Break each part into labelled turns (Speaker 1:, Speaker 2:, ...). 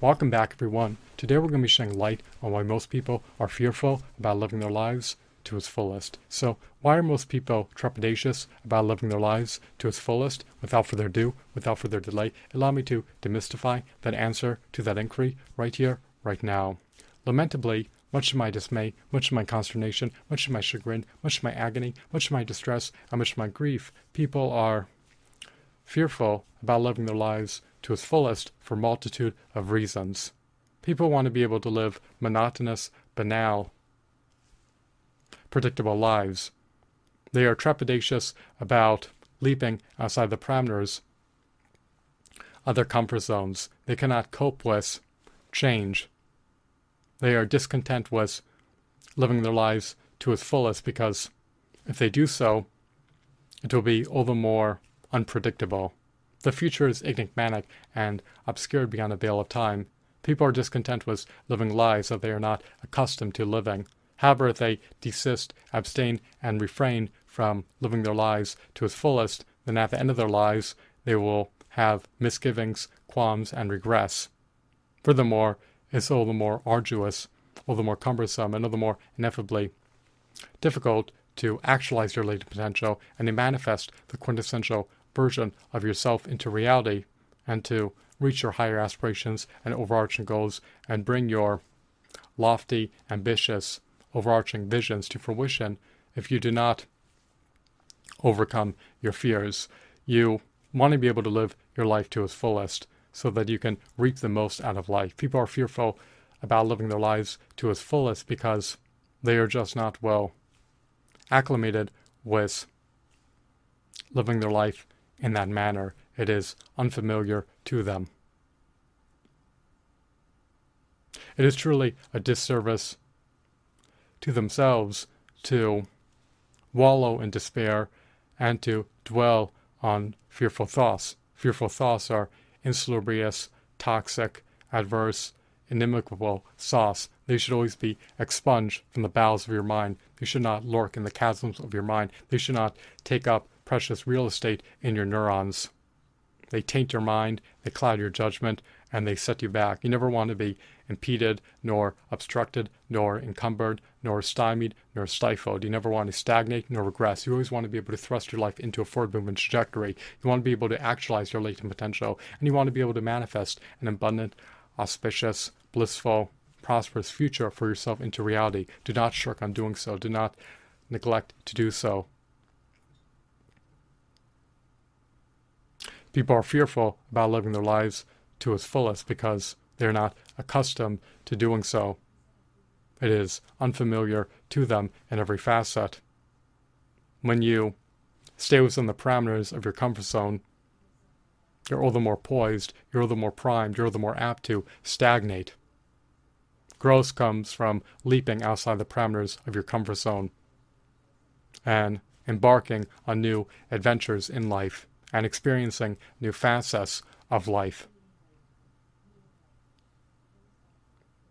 Speaker 1: Welcome back, everyone. Today we're going to be shedding light on why most people are fearful about living their lives to its fullest. So, why are most people trepidatious about living their lives to its fullest? Without further ado, without further delay, allow me to demystify that answer to that inquiry right here, right now. Lamentably, much of my dismay, much of my consternation, much of my chagrin, much of my agony, much of my distress, and much of my grief, people are fearful about living their lives to its fullest for multitude of reasons. People want to be able to live monotonous, banal, predictable lives. They are trepidatious about leaping outside the parameters of their comfort zones. They cannot cope with change. They are discontent with living their lives to its fullest because if they do so, it will be all the more unpredictable. The future is enigmatic and obscured beyond the veil of time. People are discontent with living lives that they are not accustomed to living. However, if they desist, abstain, and refrain from living their lives to its fullest, then at the end of their lives they will have misgivings, qualms, and regrets. Furthermore, it's all the more arduous, all the more cumbersome, and all the more ineffably difficult to actualize your latent potential and to manifest the quintessential version of yourself into reality and to reach your higher aspirations and overarching goals and bring your lofty, ambitious, overarching visions to fruition if you do not overcome your fears. You want to be able to live your life to its fullest so that you can reap the most out of life. People are fearful about living their lives to its fullest because they are just not well acclimated with living their life in that manner. It is unfamiliar to them. It is truly a disservice to themselves to wallow in despair and to dwell on fearful thoughts. Fearful thoughts are insalubrious, toxic, adverse, inimical sauce. They should always be expunged from the bowels of your mind. They should not lurk in the chasms of your mind. They should not take up precious real estate in your neurons. They taint your mind, they cloud your judgment, and they set you back. You never want to be impeded, nor obstructed, nor encumbered, nor stymied, nor stifled. You never want to stagnate nor regress. You always want to be able to thrust your life into a forward movement trajectory. You want to be able to actualize your latent potential, and you want to be able to manifest an abundant, auspicious, blissful, prosperous future for yourself into reality. Do not shirk on doing so. Do not neglect to do so. People are fearful about living their lives to its fullest because they're not accustomed to doing so. It is unfamiliar to them in every facet. When you stay within the parameters of your comfort zone, you're all the more poised, you're all the more primed, you're all the more apt to stagnate. Growth comes from leaping outside the parameters of your comfort zone and embarking on new adventures in life and experiencing new facets of life.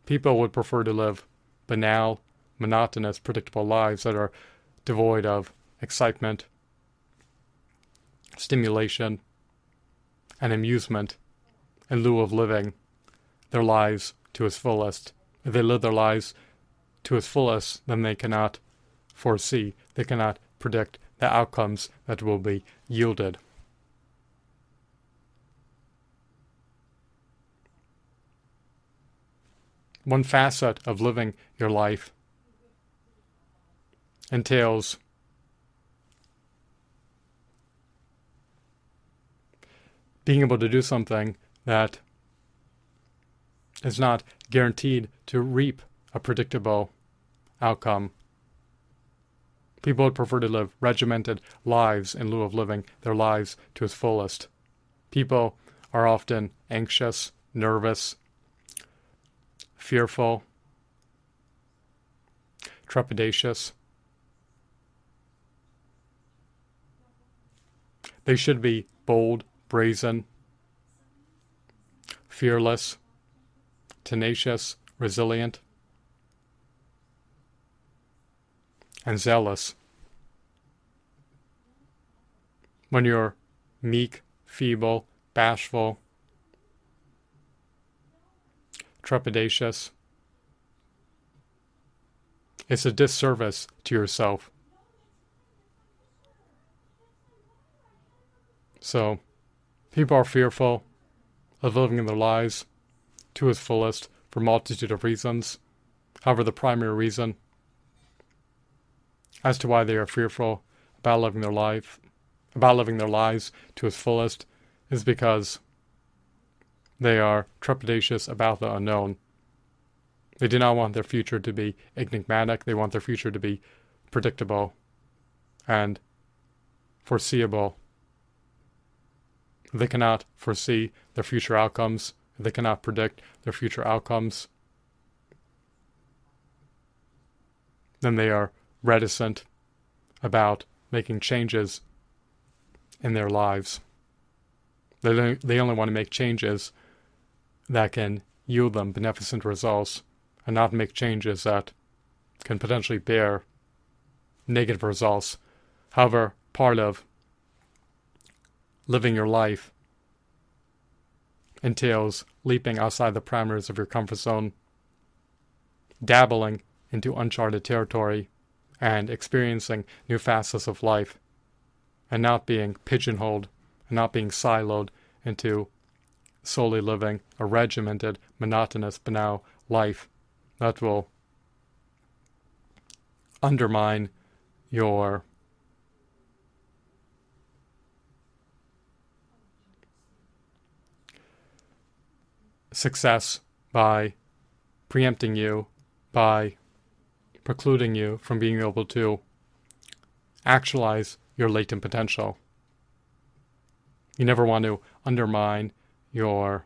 Speaker 1: People would prefer to live banal, monotonous, predictable lives that are devoid of excitement, stimulation, and amusement in lieu of living their lives to its fullest. If they live their lives to its fullest, then they cannot foresee, they cannot predict the outcomes that will be yielded. One facet of living your life entails being able to do something that is not guaranteed to reap a predictable outcome. People would prefer to live regimented lives in lieu of living their lives to its fullest. People are often anxious, nervous, fearful, trepidatious. They should be bold, brazen, fearless, tenacious, resilient, and zealous. When you're meek, feeble, bashful, trepidatious. It's a disservice to yourself. So, people are fearful of living their lives to its fullest for multitude of reasons. However, the primary reason as to why they are fearful about living their life, about living their lives to its fullest, is because they are trepidatious about the unknown. They do not want their future to be enigmatic. They want their future to be predictable and foreseeable. They cannot foresee their future outcomes. They cannot predict their future outcomes. Then they are reticent about making changes in their lives. They, they only want to make changes that can yield them beneficent results and not make changes that can potentially bear negative results. However, part of living your life entails leaping outside the parameters of your comfort zone, dabbling into uncharted territory, and experiencing new facets of life, and not being pigeonholed and not being siloed into solely living a regimented, monotonous, banal life that will undermine your success by preempting you, by precluding you from being able to actualize your latent potential. You never want to undermine your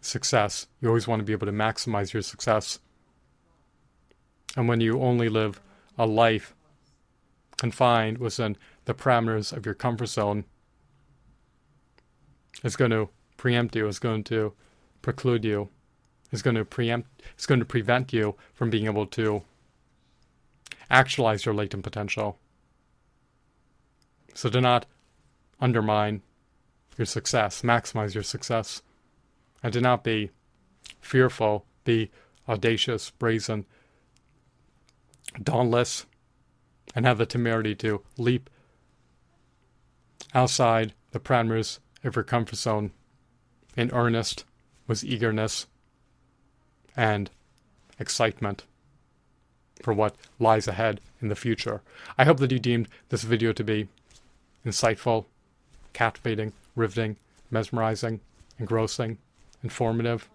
Speaker 1: success. You always want to be able to maximize your success. And when you only live a life confined within the parameters of your comfort zone, it's going to preempt you, it's going to preclude you, it's going to preempt, it's going to prevent you from being able to actualize your latent potential. So do not undermine your success, maximize your success, and do not be fearful, be audacious, brazen, dauntless, and have the temerity to leap outside the parameters of your comfort zone in earnest, with eagerness and excitement for what lies ahead in the future. I hope that you deemed this video to be insightful, captivating, riveting, mesmerizing, engrossing, informative,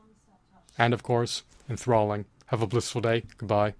Speaker 1: and of course, enthralling. Have a blissful day. Goodbye.